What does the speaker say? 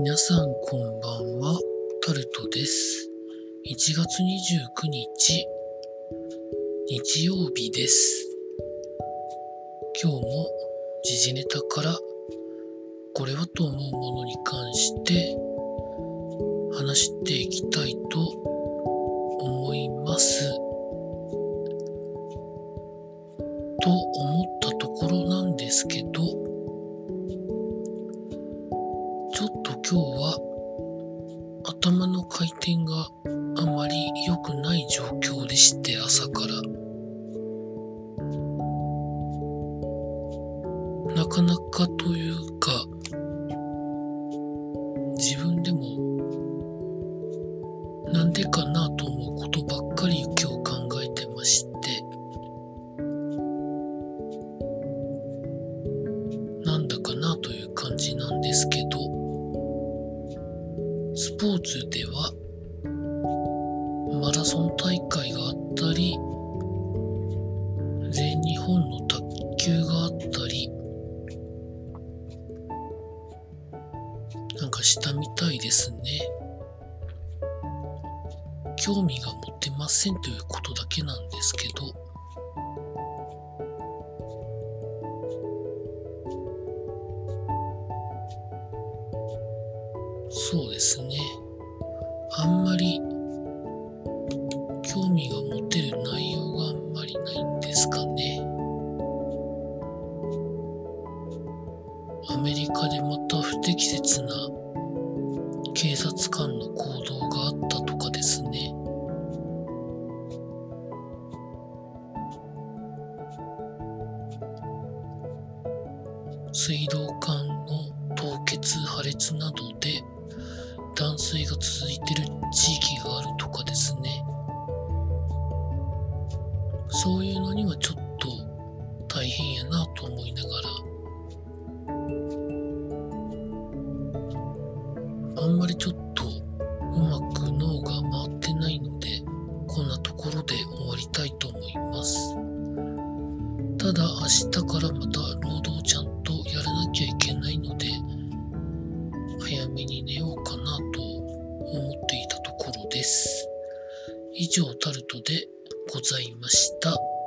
皆さんこんばんは、タルトです。1月29日、日曜日です。今日も時事ネタからこれはと思うものに関して話していきたいと思います。と思ったところなんですけど、ちょっと今日は頭の回転があまり良くない状況でして朝から。なかなかというか自分でもなんでかなと思うことばっかり今日考えてまして。なんだかなという感じなんですけど。ポーツではマラソン大会があったり全日本の卓球があったりなんかしたみたいですね。興味が持てませんということだけなんですけど。そうですね。あんまり興味が持てる内容があんまりないんですかね。アメリカでまた不適切な警察官の行動があったとかですね。水道管の凍結破裂などで断水が続いてる地域があるとかですね。そういうのにはちょっと大変やなと思いながら。あんまりちょっとうまく脳が回ってないのでこんなところで終わりたいと思います。ただ明日からまたころです。以上タルトでございました。